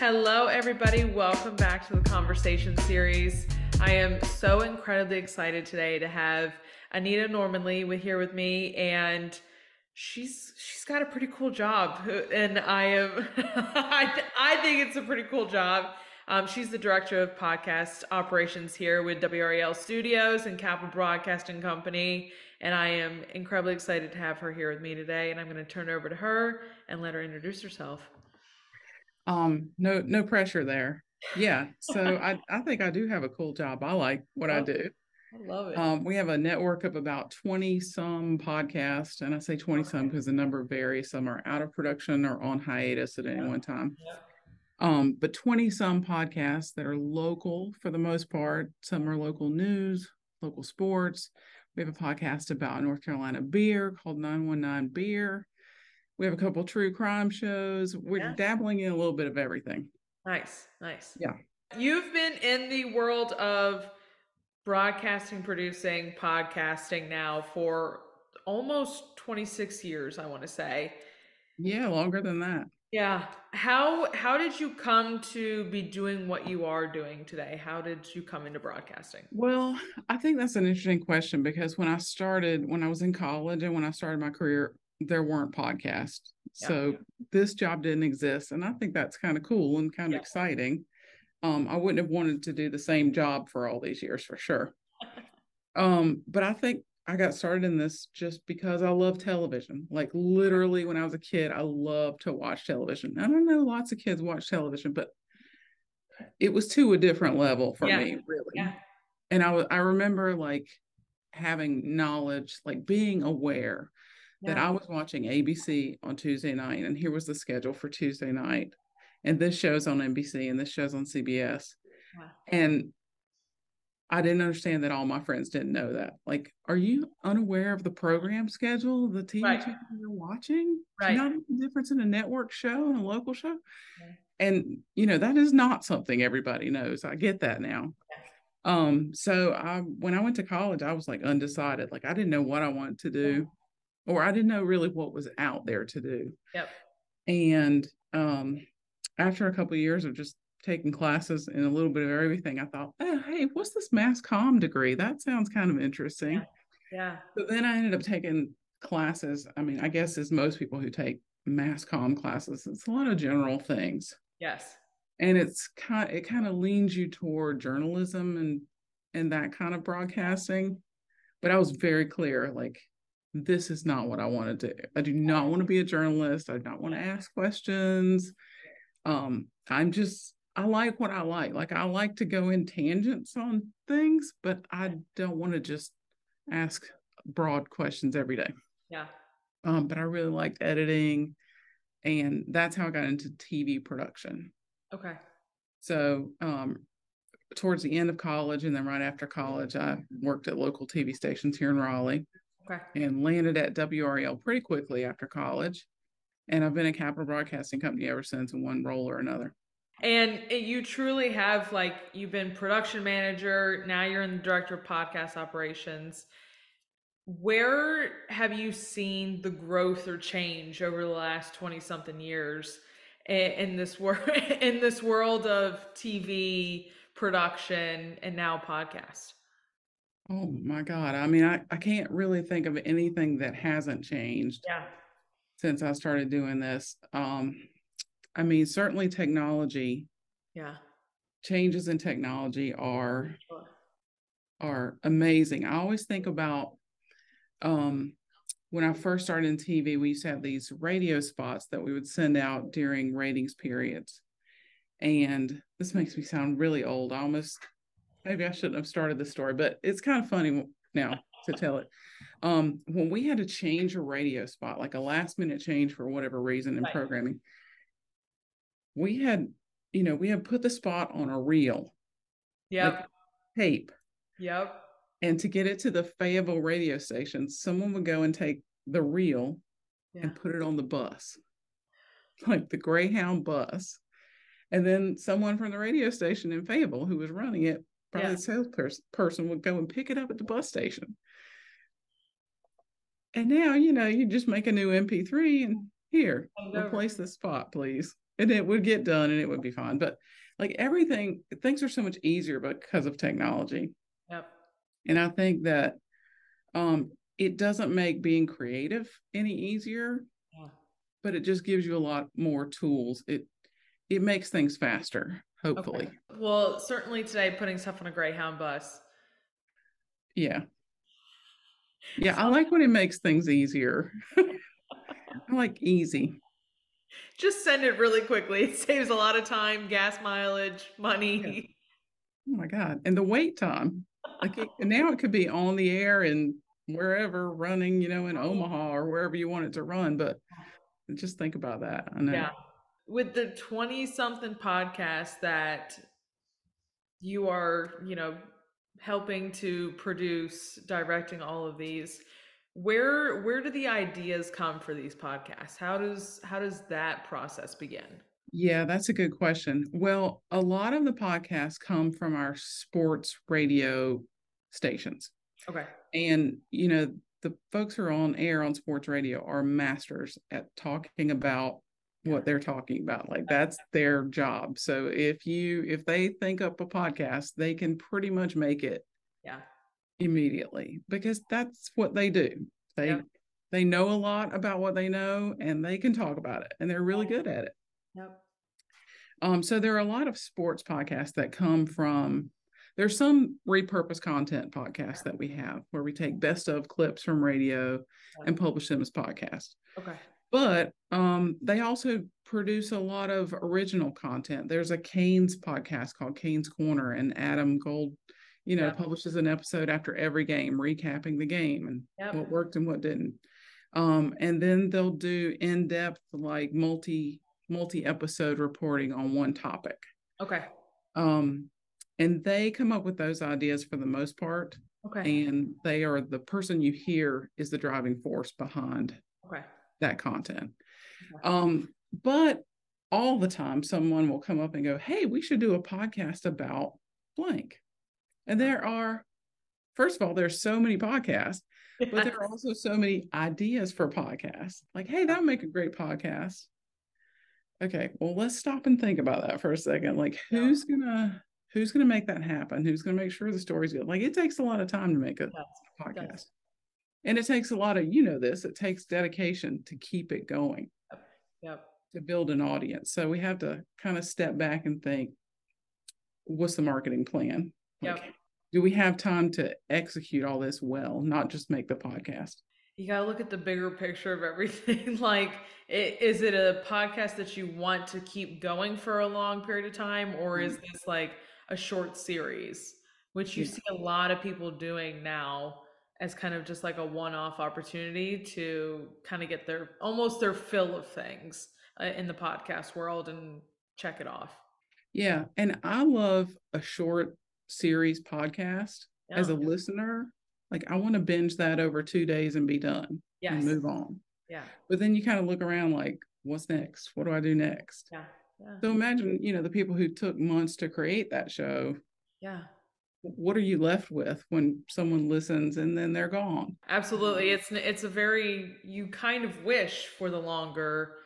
Hello, everybody. Welcome back to the conversation series. I am so incredibly excited today to have Anita Normanly with here with me, and she's she's got a pretty cool job, and I am I I think it's a pretty cool job. Um, she's the director of podcast operations here with WRAL Studios and Capitol Broadcasting Company, and I am incredibly excited to have her here with me today. And I'm going to turn over to her and let her introduce herself. Um, no, no pressure there. Yeah. So I, I think I do have a cool job. I like what I do. I love it. Um, we have a network of about 20 some podcasts, and I say 20 okay. some because the number varies. Some are out of production or on hiatus at any yeah. one time. Yeah. Um, but 20 some podcasts that are local for the most part. Some are local news, local sports. We have a podcast about North Carolina beer called 919 Beer. We have a couple true crime shows. We're yeah. dabbling in a little bit of everything. Nice, nice. Yeah. You've been in the world of broadcasting, producing, podcasting now for almost 26 years, I want to say. Yeah, longer than that. Yeah. How how did you come to be doing what you are doing today? How did you come into broadcasting? Well, I think that's an interesting question because when I started when I was in college and when I started my career, there weren't podcasts. Yeah. So this job didn't exist. And I think that's kind of cool and kind of yeah. exciting. Um, I wouldn't have wanted to do the same job for all these years for sure. um, but I think I got started in this just because I love television. Like literally when I was a kid, I loved to watch television. I don't know lots of kids watch television, but it was to a different level for yeah. me, really. Yeah. And I I remember like having knowledge, like being aware yeah. that I was watching ABC on Tuesday night, and here was the schedule for Tuesday night, and this show's on NBC, and this show's on CBS, wow. and I didn't understand that all my friends didn't know that. Like, are you unaware of the program schedule, the TV right. channel you're watching? Right. Do you know the difference in a network show and a local show? And you know that is not something everybody knows. I get that now. Um, so I when I went to college, I was like undecided. Like I didn't know what I wanted to do or I didn't know really what was out there to do. Yep. And um, after a couple of years of just taking classes and a little bit of everything, I thought, oh, hey, what's this mass comm degree? That sounds kind of interesting. Yeah. yeah. But then I ended up taking classes. I mean, I guess as most people who take mass comm classes, it's a lot of general things. Yes. And it's kind it kind of leans you toward journalism and and that kind of broadcasting. But I was very clear, like this is not what I want to do. I do not want to be a journalist. I do not want to ask questions. Um, I'm just I like what I like. Like I like to go in tangents on things, but I don't want to just ask broad questions every day. Yeah. Um, but I really liked editing, and that's how I got into TV production. Okay. So um, towards the end of college and then right after college, I worked at local TV stations here in Raleigh. Okay. And landed at WRAL pretty quickly after college. And I've been at Capitol Broadcasting Company ever since in one role or another. And you truly have like you've been production manager, now you're in the director of podcast operations. Where have you seen the growth or change over the last 20 something years in this world in this world of TV production and now podcast? Oh my God. I mean, I, I can't really think of anything that hasn't changed yeah. since I started doing this. Um, I mean, certainly technology. Yeah. Changes in technology are are amazing. I always think about um when I first started in TV, we used to have these radio spots that we would send out during ratings periods. And this makes me sound really old. I almost maybe I shouldn't have started the story, but it's kind of funny now to tell it. Um, when we had to change a radio spot, like a last minute change for whatever reason in right. programming, we had, you know, we had put the spot on a reel. Yep. Like tape. Yep. And to get it to the Fayetteville radio station, someone would go and take the reel yeah. and put it on the bus, like the Greyhound bus. And then someone from the radio station in Fayetteville who was running it Probably yeah. the salesperson person would go and pick it up at the bus station. And now, you know, you just make a new MP3 and here, replace the spot, please. and it would get done and it would be fine. But like everything, things are so much easier because of technology. Yep. And I think that um, it doesn't make being creative any easier, Yeah. but it just gives you a lot more tools. It it makes things faster, hopefully. Okay. Well, certainly today, putting stuff on a Greyhound bus. Yeah. Yeah, I like when it makes things easier. I like easy. Just send it really quickly. It saves a lot of time, gas mileage, money. Oh my God. And the wait time. Like it, and now it could be on the air and wherever running, you know, in oh. Omaha or wherever you want it to run. But just think about that. I know. Yeah. With the 20 something podcast that you are, you know, helping to produce, directing all of these, where where do the ideas come for these podcasts? How does how does that process begin? Yeah, that's a good question. Well, a lot of the podcasts come from our sports radio stations. Okay. And, you know, the folks who are on air on sports radio are masters at talking about what they're talking about. Like that's their job. So if you if they think up a podcast, they can pretty much make it Yeah. immediately because that's what they do. They Yep. they know a lot about what they know and they can talk about it and they're really good at it. Yep. Um, so there are a lot of sports podcasts that come from there's some repurposed content podcasts that we have where we take best of clips from radio and publish them as podcasts. Okay. But um, they also produce a lot of original content. There's a Canes podcast called Canes Corner, and Adam Gold, you know, Yeah. publishes an episode after every game, recapping the game and Yep. what worked and what didn't. Um, and then they'll do in-depth, like multi multi-episode reporting on one topic. Okay. Um, and they come up with those ideas for the most part, Okay. and they are the person you hear is the driving force behind Okay. That content. Um, but all the time, someone will come up and go, Hey, we should do a podcast about blank. And there are, first of all, there's so many podcasts, but there are also so many ideas for podcasts. Like, hey, that would make a great podcast. Okay, well, let's stop and think about that for a second. Like, Yeah. who's gonna who's gonna make that happen? Who's gonna make sure the story's good? Like, it takes a lot of time to make a Yes, podcast. And it takes a lot of, you know, this, it takes dedication to keep it going, Yep. to build an audience. So we have to kind of step back and think, what's the marketing plan? Yep. Do we have time to execute all this well, not just make the podcast? You got to look at the bigger picture of everything. like, i- is it a podcast that you want to keep going for a long period of time, or is mm-hmm. this like a short series, which you Yeah. see a lot of people doing now as kind of just like a one off opportunity to kind of get their almost their fill of things uh, in the podcast world and check it off? Yeah. And I love a short series podcast as a listener. Like, I want to binge that over two days and be done Yes. and move on. Yeah. But then you kind of look around like, what's next? What do I do next? Yeah. Yeah. So imagine, you know, the people who took months to create that show. Yeah. What are you left with when someone listens and then they're gone? Absolutely. It's it's a very you kind of wish for the longer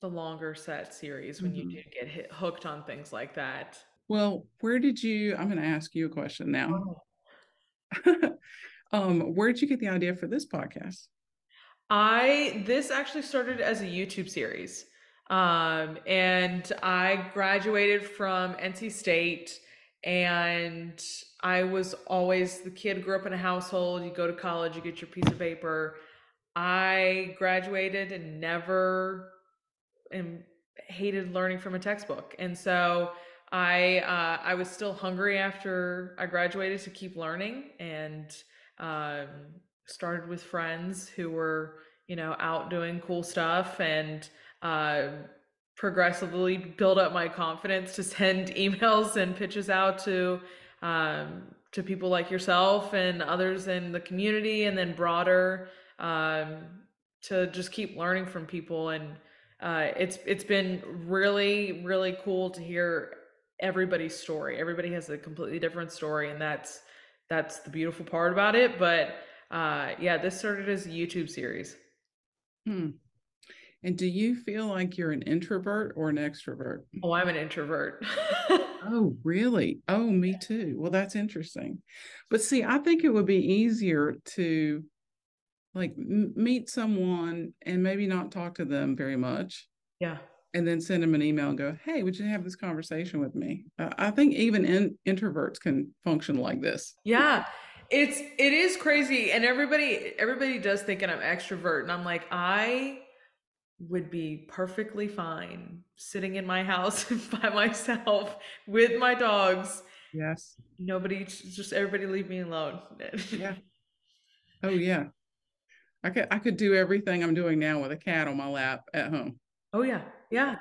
the longer set series when you Mhm. do get hit hooked on things like that. Well, where did you? I'm going to ask you a question now. Oh. um, where did you get the idea for this podcast? I this actually started as a YouTube series. Um, and I graduated from NC State and I was always the kid grew up in a household, you go to college, you get your piece of paper. I graduated and never and hated learning from a textbook. And so I uh, I was still hungry after I graduated to keep learning and um, started with friends who were you know out doing cool stuff and uh, progressively build up my confidence to send emails and pitches out to um, to people like yourself and others in the community and then broader um, to just keep learning from people. And uh, it's it's been really really cool to hear everybody's story. Everybody has a completely different story and that's that's the beautiful part about it. But uh yeah this started as a youtube series. Hmm. And do you feel like you're an introvert or an extrovert? Oh, I'm an introvert. oh, really? Oh, me too. Well, that's interesting. But see, I think it would be easier to like m- meet someone and maybe not talk to them very much. Yeah. And then send them an email and go, "Hey, would you have this conversation with me?" Uh, I think even in, introverts can function like this. Yeah, it's it is crazy, and everybody everybody does think I'm extrovert, and I'm like, I would be perfectly fine sitting in my house by myself with my dogs. Yes. Nobody, just everybody leave me alone. yeah. Oh yeah. I could I could do everything I'm doing now with a cat on my lap at home. Oh yeah. Yeah.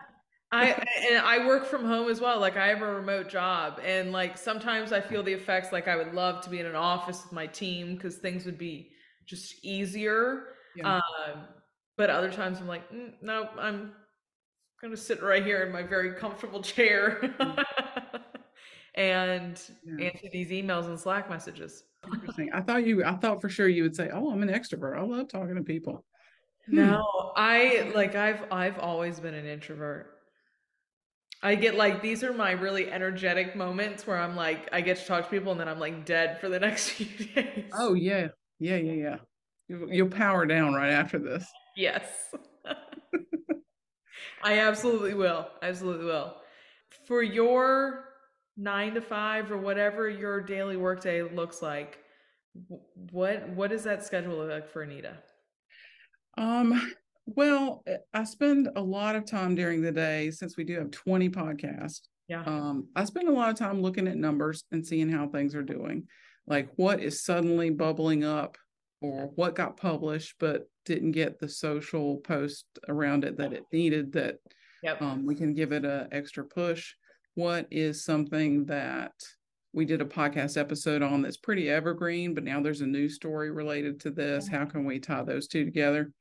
I and I work from home as well. Like I have a remote job and like sometimes I feel the effects like I would love to be in an office with my team because things would be just easier. Yeah. Um, but other times I'm like, mm, no, I'm gonna sit right here in my very comfortable chair and yeah. answer these emails and Slack messages. Interesting. I thought you. I thought for sure you would say, "Oh, I'm an extrovert. I love talking to people." Hmm. No, I like. I've I've always been an introvert. I get like these are my really energetic moments where I'm like I get to talk to people and then I'm like dead for the next few days. Oh yeah, yeah, yeah, yeah. You'll power down right after this. Yes. I absolutely will. Absolutely will. For your nine to five or whatever your daily workday looks like, what what does that schedule look like for Anita? Um, well, eh, I spend a lot of time during the day since we do have 20 podcasts. Yeah. Um, I spend a lot of time looking at numbers and seeing how things are doing. Like what is suddenly bubbling up or what got published but didn't get the social post around it that it needed that yep. um, we can give it an extra push. What is something that we did a podcast episode on that's pretty evergreen but now there's a new story related to this? How can we tie those two together?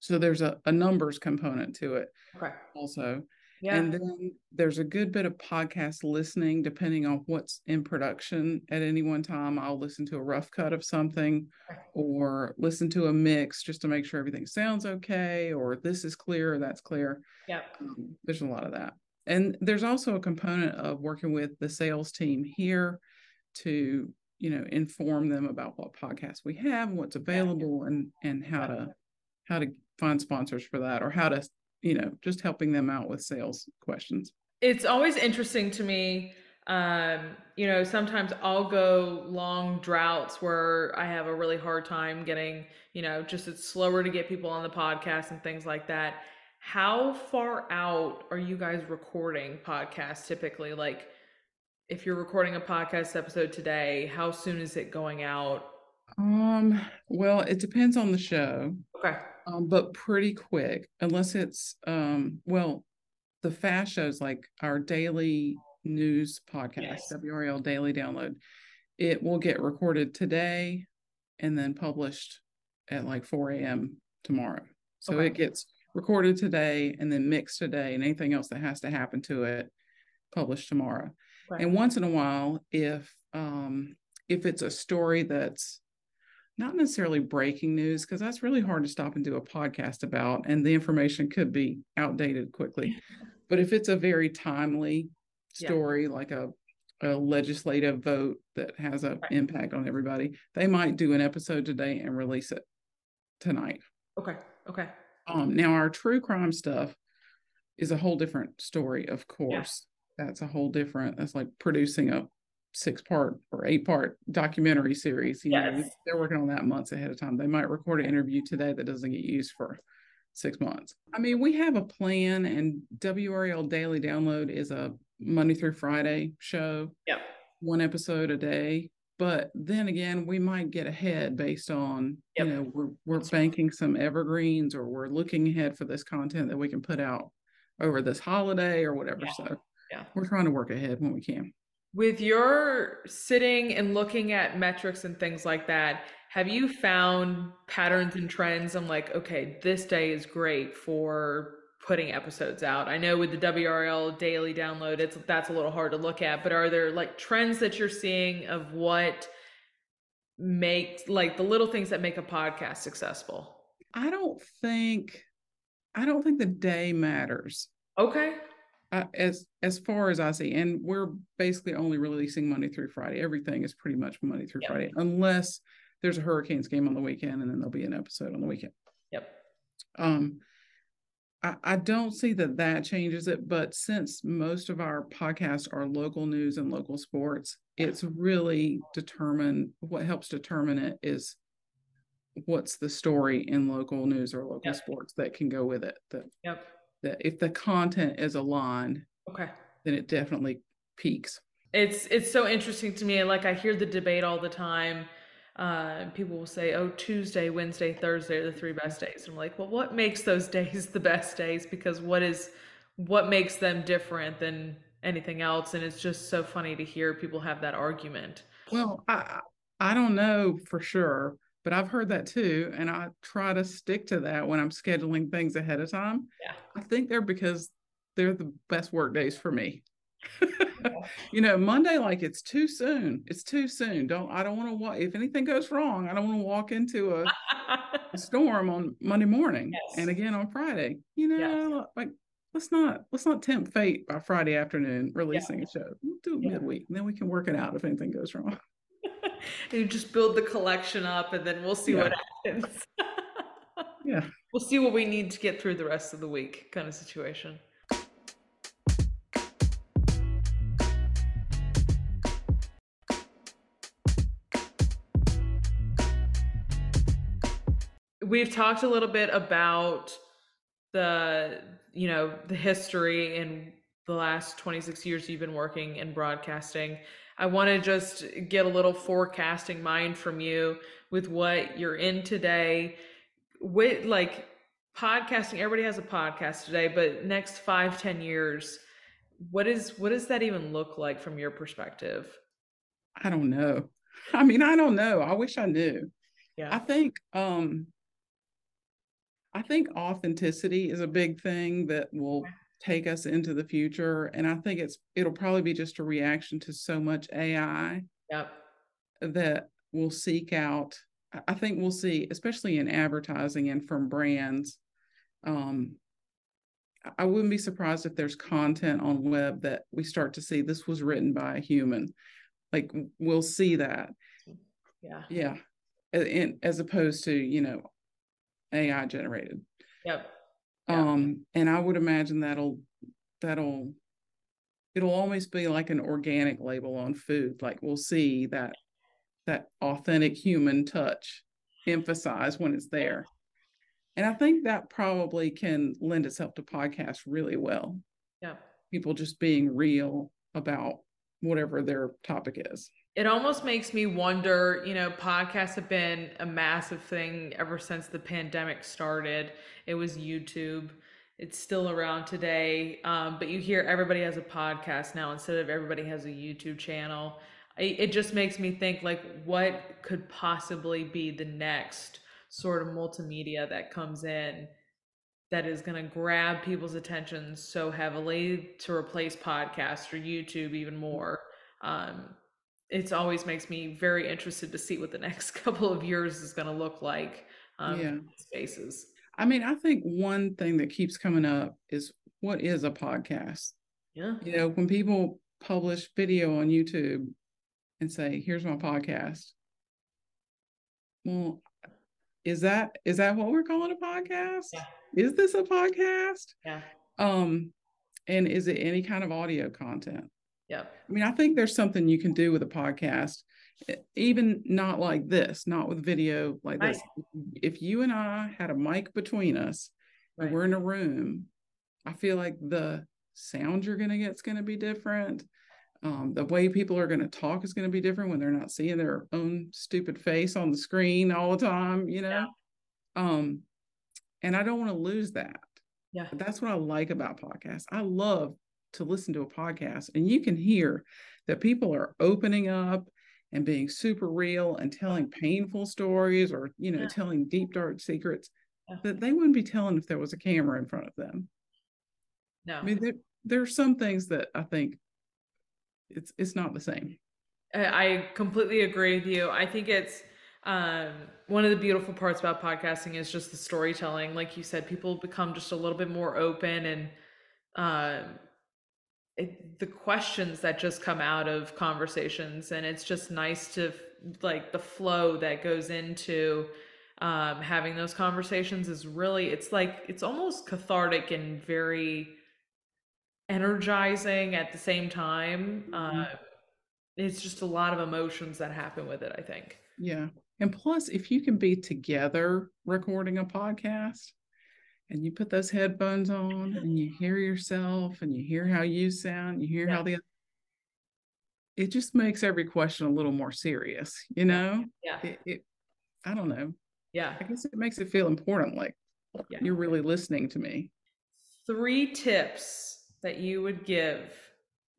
So there's a, a numbers component to it okay. also yeah. And then there's a good bit of podcast listening, depending on what's in production at any one time. I'll listen to a rough cut of something or listen to a mix just to make sure everything sounds okay or this is clear or that's clear. Yeah. Um, there's a lot of that. And there's also a component of working with the sales team here to, you know, inform them about what podcasts we have, what's available yeah. and and how to how to find sponsors for that or how to you know, just helping them out with sales questions. It's always interesting to me. Um, you know, sometimes I'll go long droughts where I have a really hard time getting, you know, just it's slower to get people on the podcast and things like that. How far out are you guys recording podcasts typically? Like, if you're recording a podcast episode today, how soon is it going out? Um, well, it depends on the show. Okay um, but pretty quick, unless it's um, well, the fast shows like our daily news podcast, yes. WRAL Daily Download. It will get recorded today and then published at like 4 a.m. tomorrow. So okay. it gets recorded today and then mixed today, and anything else that has to happen to it published tomorrow. Right. And once in a while, if um, if it's a story that's not necessarily breaking news because that's really hard to stop and do a podcast about and the information could be outdated quickly but if it's a very timely story yeah. like a, a legislative vote that has an right. impact on everybody they might do an episode today and release it tonight okay okay um now our true crime stuff is a whole different story of course yeah. that's a whole different that's like producing a six part or eight part documentary series. You yes. know, they're working on that months ahead of time. They might record an interview today that doesn't get used for six months. I mean, we have a plan, and WRL Daily Download is a Monday through Friday show. Yep. One episode a day. But then again, we might get ahead based on, yep. you know, we're we're That's banking right. some evergreens or we're looking ahead for this content that we can put out over this holiday or whatever. Yeah. So yeah. we're trying to work ahead when we can. With your sitting and looking at metrics and things like that, have you found patterns and trends? I'm like, okay, this day is great for putting episodes out. I know with the WRL daily download, it's that's a little hard to look at, but are there like trends that you're seeing of what makes like the little things that make a podcast successful? I don't think I don't think the day matters. Okay. As as far as I see, and we're basically only releasing Monday through Friday. Everything is pretty much Monday through yep. Friday, unless there's a Hurricanes game on the weekend, and then there'll be an episode on the weekend. Yep. Um, I, I don't see that that changes it, but since most of our podcasts are local news and local sports, it's really determined. What helps determine it is what's the story in local news or local yep. sports that can go with it. That yep that if the content is aligned, okay, then it definitely peaks. It's it's so interesting to me. Like I hear the debate all the time. Uh, people will say, "Oh, Tuesday, Wednesday, Thursday are the three best days." And I'm like, "Well, what makes those days the best days? Because what is what makes them different than anything else?" And it's just so funny to hear people have that argument. Well, I I don't know for sure but I've heard that too. And I try to stick to that when I'm scheduling things ahead of time. Yeah. I think they're because they're the best work days for me. you know, Monday, like it's too soon. It's too soon. Don't, I don't want to walk. If anything goes wrong, I don't want to walk into a, a, storm on Monday morning yes. and again on Friday. You know, yes. like let's not let's not tempt fate by Friday afternoon releasing yeah. a show. We'll do it yeah. midweek, and then we can work it out if anything goes wrong. you just build the collection up and then we'll see yeah. what happens. yeah. We'll see what we need to get through the rest of the week kind of situation. We've talked a little bit about the, you know, the history in the last 26 years you've been working in broadcasting. I want to just get a little forecasting mind from you with what you're in today. With like podcasting, everybody has a podcast today, but next five, ten years, what is what does that even look like from your perspective? I don't know. I mean, I don't know. I wish I knew. Yeah. I think um I think authenticity is a big thing that will take us into the future. And I think it's it'll probably be just a reaction to so much AI yep. that we'll seek out. I think we'll see, especially in advertising and from brands. Um, I wouldn't be surprised if there's content on web that we start to see this was written by a human. Like we'll see that. Yeah. Yeah. And as opposed to, you know, AI generated. Yep. Yeah. Um, and I would imagine that'll that'll it'll always be like an organic label on food. Like we'll see that that authentic human touch emphasized when it's there. And I think that probably can lend itself to podcasts really well. Yeah. People just being real about whatever their topic is. It almost makes me wonder, you know, podcasts have been a massive thing ever since the pandemic started. It was YouTube. It's still around today. Um, but you hear everybody has a podcast now instead of everybody has a YouTube channel. it just makes me think like what could possibly be the next sort of multimedia that comes in that is going to grab people's attention so heavily to replace podcasts or YouTube even more. Um, it always makes me very interested to see what the next couple of years is going to look like um, yeah. spaces. I mean, I think one thing that keeps coming up is what is a podcast? Yeah. You know, when people publish video on YouTube and say, here's my podcast. Well, is that is that what we're calling a podcast? Yeah. Is this a podcast? Yeah. Um, and is it any kind of audio content? Yeah. I mean, I think there's something you can do with a podcast, even not like this, not with video like right. this. If you and I had a mic between us right. and we're in a room, I feel like the sound you're going to get is going to be different. Um, the way people are going to talk is going to be different when they're not seeing their own stupid face on the screen all the time, you know? Yeah. Um, and I don't want to lose that. Yeah. But that's what I like about podcasts. I love to listen to a podcast and you can hear that people are opening up and being super real and telling painful stories or you know yeah. telling deep dark secrets yeah. that they wouldn't be telling if there was a camera in front of them no i mean there, there are some things that i think it's it's not the same i completely agree with you i think it's um, one of the beautiful parts about podcasting is just the storytelling. Like you said, people become just a little bit more open and um, it, the questions that just come out of conversations. And it's just nice to like the flow that goes into um, having those conversations is really, it's like, it's almost cathartic and very energizing at the same time. Mm-hmm. Uh, it's just a lot of emotions that happen with it, I think. Yeah. And plus, if you can be together recording a podcast and you put those headphones on and you hear yourself and you hear how you sound, you hear Yeah. how the it just makes every question a little more serious, you know? Yeah. It, it I don't know. Yeah. I guess it makes it feel important, like Yeah. you're really listening to me. Three tips that you would give,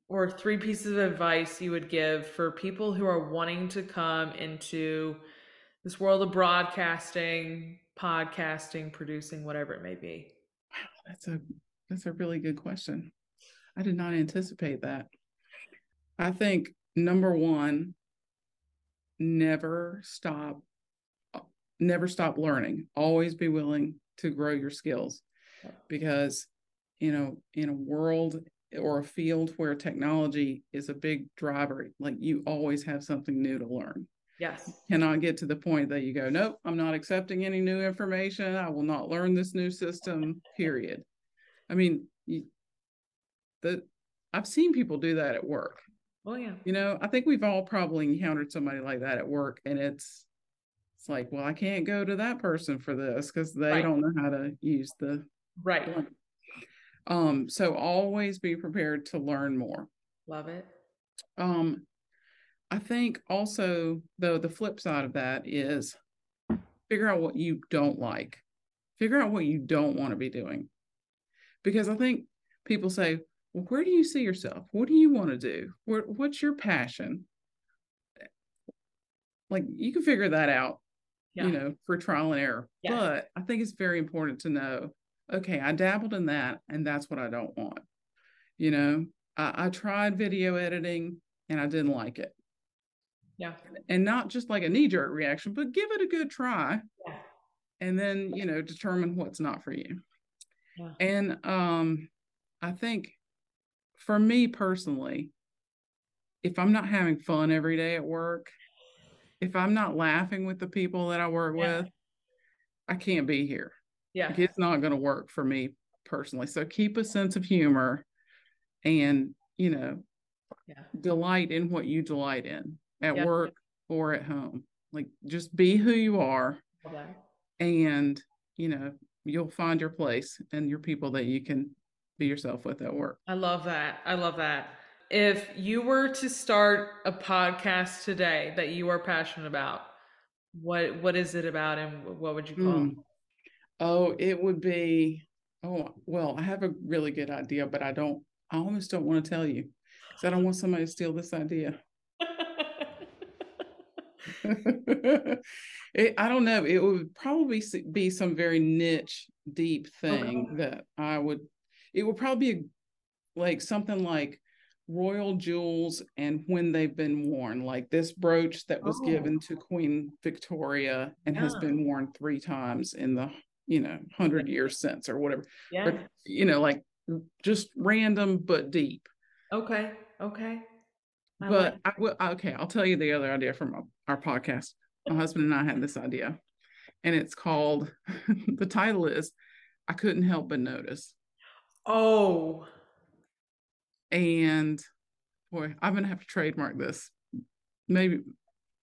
or three pieces of advice you would give for people who are wanting to come into this world of broadcasting, podcasting, producing, whatever it may be. Wow, That's a that's a really good question. I did not anticipate that. I think number one, never stop uh, never stop learning. Always be willing to grow your skills because you know, in a world or a field where technology is a big driver, like you always have something new to learn Yes. cannot get to the point that you go, nope, I'm not accepting any new information. I will not learn this new system, period. I mean, you, the I've seen people do that at work. Oh yeah. You know, I think we've all probably encountered somebody like that at work, and it's it's like, well, I can't go to that person for this because they Right. don't know how to use the Right. link. Um, so always be prepared to learn more. Love it. Um, I think also, though, the flip side of that is figure out what you don't like, figure out what you don't want to be doing. Because I think people say, well, where do you see yourself? What do you want to do? What's your passion? Like you can figure that out, Yeah. you know, for trial and error. Yes. But I think it's very important to know, okay, I dabbled in that and that's what I don't want. You know, I, I tried video editing and I didn't like it Yeah. and not just like a knee jerk reaction, but give it a good try Yeah. and then, you know, determine what's not for you. Yeah. And um I think for me personally, if I'm not having fun every day at work, if I'm not laughing with the people that I work Yeah. with, I can't be here. Yeah. Like, it's not going to work for me personally. So keep a sense of humor and, you know, Yeah. delight in what you delight in at Yeah. work or at home. Like just be who you are that. and, you know, you'll find your place and your people that you can be yourself with at work. I love that. I love that. If you were to start a podcast today that you are passionate about, what what is it about and what would you call Mm. Oh, it would be, oh, well, I have a really good idea, but I don't, I almost don't want to tell you because I don't want somebody to steal this idea. it? I don't know. It would probably be some very niche, deep thing that I would. It would probably be like something like royal jewels and when they've been worn, like this brooch that was Oh. given to Queen Victoria and has been worn three times in the you know hundred years since or whatever. yeah. Or, you know, like just random but deep. Okay. Okay. I but like- I will okay, I'll tell you the other idea from our, podcast. My husband and I had this idea, and it's called the title is I couldn't help but notice. oh, And boy, I'm gonna have to trademark this. Maybe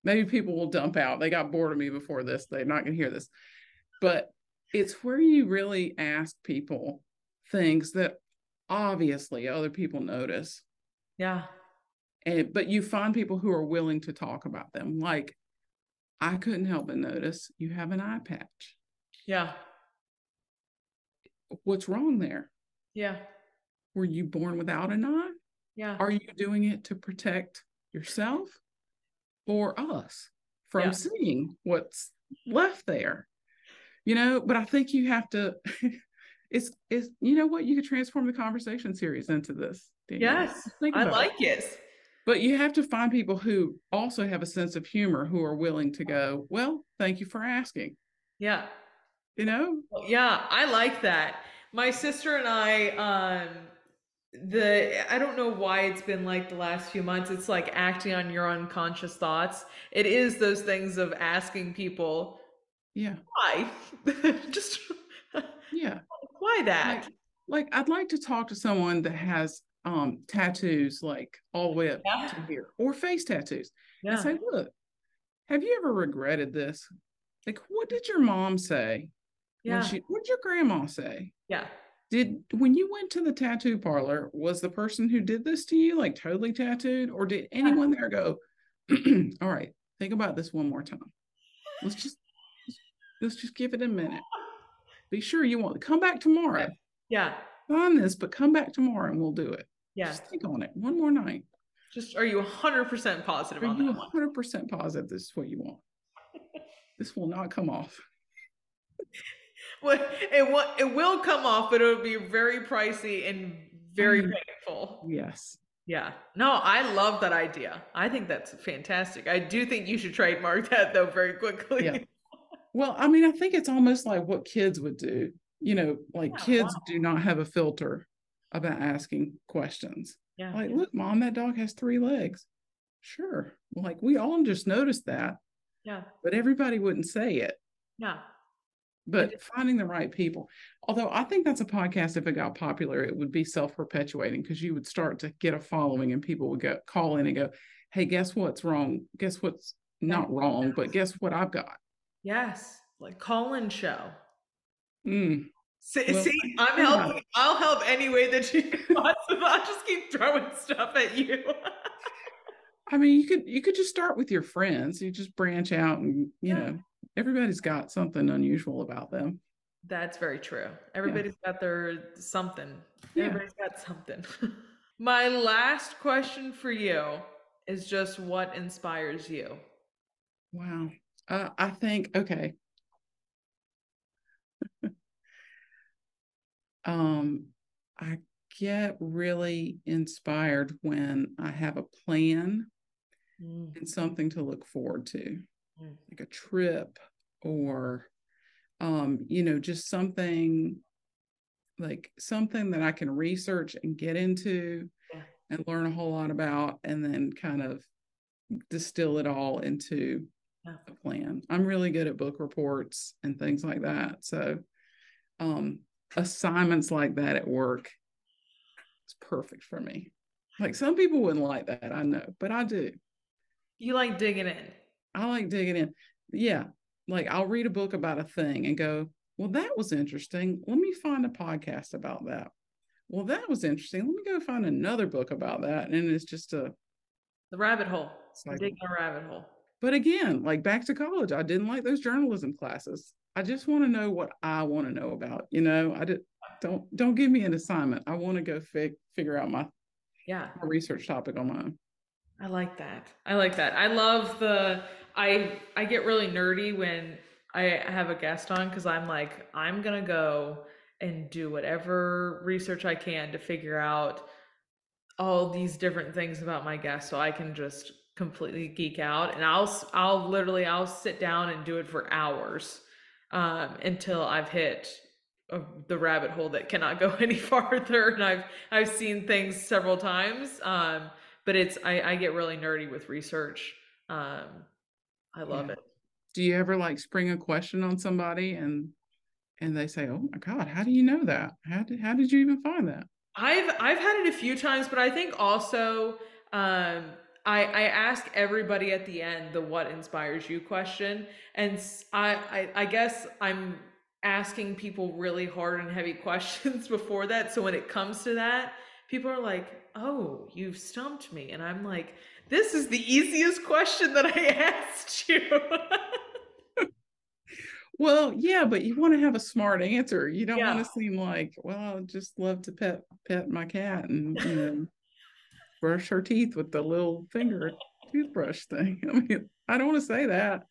maybe people will dump out. They got bored of me before this. They're not gonna hear this. But it's where you really ask people things that obviously other people notice yeah. And but you find people who are willing to talk about them like i couldn't help but notice you have an eye patch Yeah. what's wrong there Yeah. were you born without an eye Yeah. are you doing it to protect yourself or us from Yeah. seeing what's left there you know but i think you have to it's it's you know what you could transform the conversation series into this Danielle. Yes. I about it. like it. But you have to find people who also have a sense of humor who are willing to go, well, thank you for asking. Yeah. You know? Yeah, I like that. My sister and I, um, the I don't know why it's been like the last few months. It's like acting on your unconscious thoughts. It is those things of asking people, yeah, why? Just yeah, why that? Like, like, I'd like to talk to someone that has um tattoos like all the way up yeah. to here or face tattoos. Yeah. And say, look, have you ever regretted this? Like, what did your mom say? Yeah. She, what did your grandma say? Yeah. Did when you went to the tattoo parlor, was the person who did this to you like totally tattooed, or did anyone there go, all right, think about this one more time. Let's just let's just give it a minute. Be sure you want to come back tomorrow. Yeah. On this, but come back tomorrow and we'll do it. Yeah. Just think on it one more night. Just are you 100% positive are on you that 100% positive this is what you want? this will not come off. well, it will it will come off, but it'll be very pricey and very mm. painful. Yes. Yeah. No, I love that idea. I think that's fantastic. I do think you should trademark that though very quickly. Yeah. Well, I mean, I think it's almost like what kids would do. You know, like yeah, kids wow. do not have a filter about asking questions. Yeah. Like, look, mom, that dog has three legs. Sure. Like we all just noticed that. Yeah. But everybody wouldn't say it. Yeah but finding the right people although i think that's a podcast if it got popular it would be self-perpetuating because you would start to get a following and people would go call in and go hey guess what's wrong guess what's not wrong but guess what i've got yes like call in show mm. See, well, see I'm helping. I'll help any way that you possible. I'll just keep throwing stuff at you. I mean, you could you could just start with your friends. You just branch out and you yeah. know everybody's got something unusual about them. That's very true. Everybody's yeah. got their something. Yeah. Everybody's got something. My last question for you is just what inspires you? Wow. Uh, I think, okay. Um, I get really inspired when I have a plan mm. and something to look forward to mm. like a trip or um, you know, just something like something that I can research and get into yeah. and learn a whole lot about and then kind of distill it all into yeah. a plan. I'm really good at book reports and things like that. So um assignments like that at work is perfect for me. Like some people wouldn't like that, I know, but I do. You like digging in. I like digging in. Yeah. Like I'll read a book about a thing and go, well, that was interesting. Let me find a podcast about that. Well, that was interesting. Let me go find another book about that. And it's just a the rabbit hole. It's Like, digging a rabbit hole. But again, like back to college, I didn't like those journalism classes. I just want to know what I want to know about. You know, I did don't don't give me an assignment. I want to go fig- figure out my yeah my research topic on my own. I like that. I like that. I love the I I get really nerdy when I have a guest on because I'm like I'm gonna go and do whatever research I can to figure out all these different things about my guest so I can just completely geek out and I'll I'll literally I'll sit down and do it for hours um, until I've hit uh, the rabbit hole that cannot go any farther and I've I've seen things several times um, but it's I, I get really nerdy with research. Um, I love yeah. it. Do you ever like spring a question on somebody and and they say, "Oh my God, how do you know that? How did how did you even find that?" I've I've had it a few times, but I think also um, I I ask everybody at the end the "What inspires you?" question, and I I, I guess I'm asking people really hard and heavy questions before that. So when it comes to that, people are like, "Oh, you've stumped me," and I'm like, "This is the easiest question that I asked you." well, yeah, but you want to have a smart answer. You don't yeah. want to seem like, "Well, I just love to pet pet my cat and you know, brush her teeth with the little finger toothbrush thing." I mean, I don't want to say that.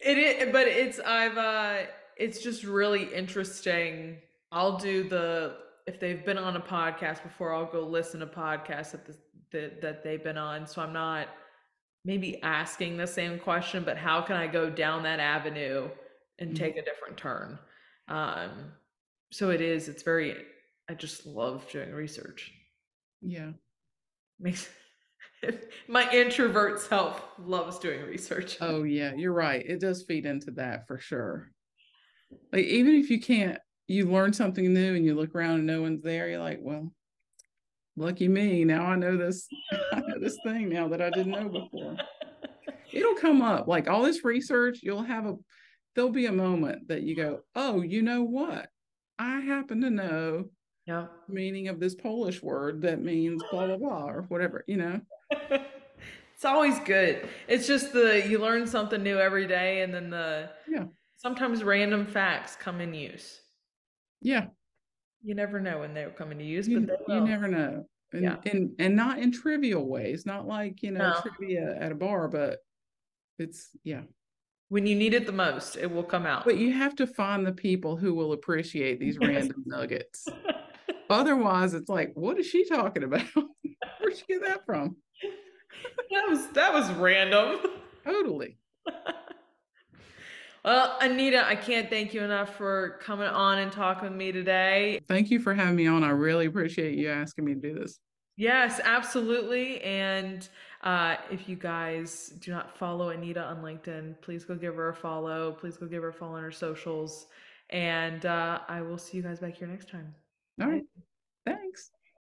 It is, but it's I've uh, it's just really interesting. I'll do the if they've been on a podcast before, I'll go listen to podcasts that the, that that they've been on. So I'm not maybe asking the same question, but how can I go down that avenue and Mhm. take a different turn? Um, so it is, it's very, I just love doing research. Yeah. Makes my introvert self loves doing research. Oh yeah, you're right. It does feed into that for sure. Like even if you can't, you learn something new and you look around and no one's there, you're like, well, lucky me. Now I know this, I know this thing now that I didn't know before. It'll come up. Like all this research, you'll have a there'll be a moment that you go, Oh, you know what? I happen to know yeah. meaning of this Polish word that means blah blah blah or whatever, you know. it's always good. It's just the you learn something new every day and then the Yeah. sometimes random facts come in use. Yeah. You never know when they'll come into use, You, but you never know. And, Yeah. and and not in trivial ways, not like, you know, No. trivia at a bar, but it's yeah. When you need it the most, it will come out. But you have to find the people who will appreciate these random nuggets. Otherwise, it's like, what is she talking about? Where'd she get that from? that was that was random. Totally. Well, Anita, I can't thank you enough for coming on and talking with me today. Thank you for having me on. I really appreciate you asking me to do this. Yes, absolutely. And uh, if you guys do not follow Anita on LinkedIn, please go give her a follow. Please go give her a follow on her socials. And uh, I will see you guys back here next time. All right. Thanks.